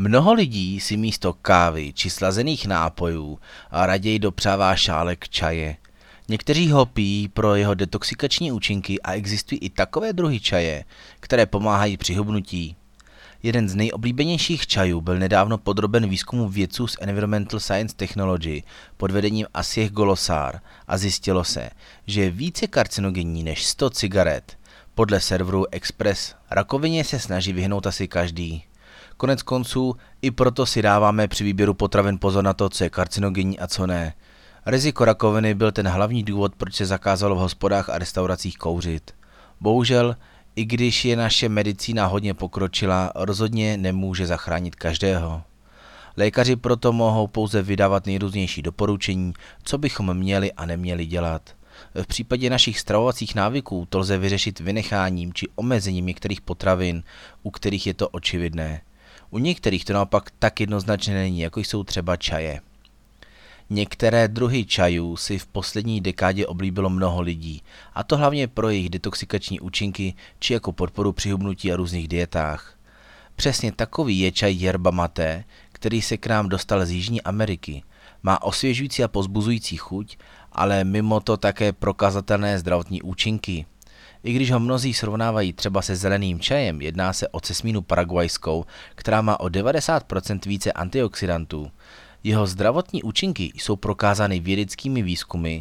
Mnoho lidí si místo kávy či slazených nápojů a raději dopřává šálek čaje. Někteří ho pijí pro jeho detoxikační účinky a existují i takové druhy čaje, které pomáhají při hubnutí. Jeden z nejoblíbenějších čajů byl nedávno podroben výzkumu vědců z Environmental Science Technology pod vedením Asieh Golosar a zjistilo se, že je více karcinogenní než 100 cigaret. Podle serveru Express rakovině se snaží vyhnout asi každý. Konec konců, i proto si dáváme při výběru potravin pozor na to, co je karcinogenní a co ne. Riziko rakoviny byl ten hlavní důvod, proč se zakázalo v hospodách a restauracích kouřit. Bohužel, i když je naše medicína hodně pokročila, rozhodně nemůže zachránit každého. Lékaři proto mohou pouze vydávat nejrůznější doporučení, co bychom měli a neměli dělat. V případě našich stravovacích návyků to lze vyřešit vynecháním či omezením některých potravin, u kterých je to očividné. U některých to naopak tak jednoznačně není, jako jsou třeba čaje. Některé druhy čajů si v poslední dekádě oblíbilo mnoho lidí, a to hlavně pro jejich detoxikační účinky či jako podporu při hubnutí a různých dietách. Přesně takový je čaj yerba mate, který se k nám dostal z Jižní Ameriky. Má osvěžující a pozbuzující chuť, ale mimo to také prokazatelné zdravotní účinky. I když ho mnozí srovnávají třeba se zeleným čajem, jedná se o cesmínu paraguajskou, která má o 90% více antioxidantů. Jeho zdravotní účinky jsou prokázány vědeckými výzkumy,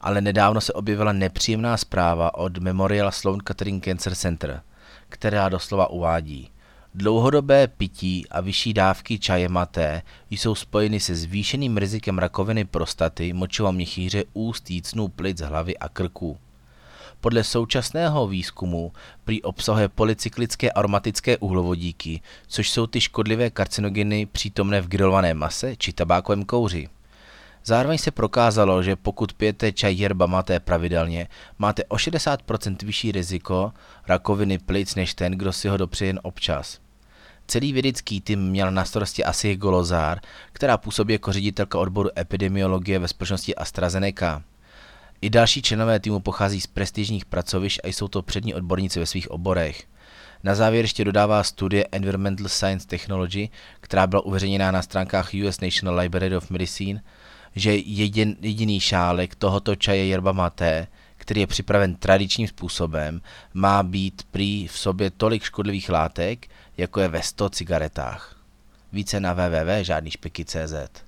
ale nedávno se objevila nepříjemná zpráva od Memorial Sloan Kettering Cancer Center, která doslova uvádí. Dlouhodobé pití a vyšší dávky čaje maté jsou spojeny se zvýšeným rizikem rakoviny prostaty, močova měchýře, úst, jícnů, plic, hlavy a krku. Podle současného výzkumu prý obsahuje polycyklické aromatické uhlovodíky, což jsou ty škodlivé karcinogeny přítomné v grilované mase či tabákovém kouři. Zároveň se prokázalo, že pokud pijete čaj yerba mate pravidelně, máte o 60% vyšší riziko rakoviny plic než ten, kdo si ho dopřeje jen občas. Celý vědecký tým měl na starosti asi Golozár, která působí jako ředitelka odboru epidemiologie ve společnosti AstraZeneca. I další členové týmu pochází z prestižních pracovišť a jsou to přední odborníci ve svých oborech. Na závěr ještě dodává studie Environmental Science Technology, která byla uveřejněná na stránkách US National Library of Medicine, že jedin, jediný šálek tohoto čaje yerba mate, který je připraven tradičním způsobem, má být prý v sobě tolik škodlivých látek, jako je ve 100 cigaretách. Více na www.žádnýšpeky.cz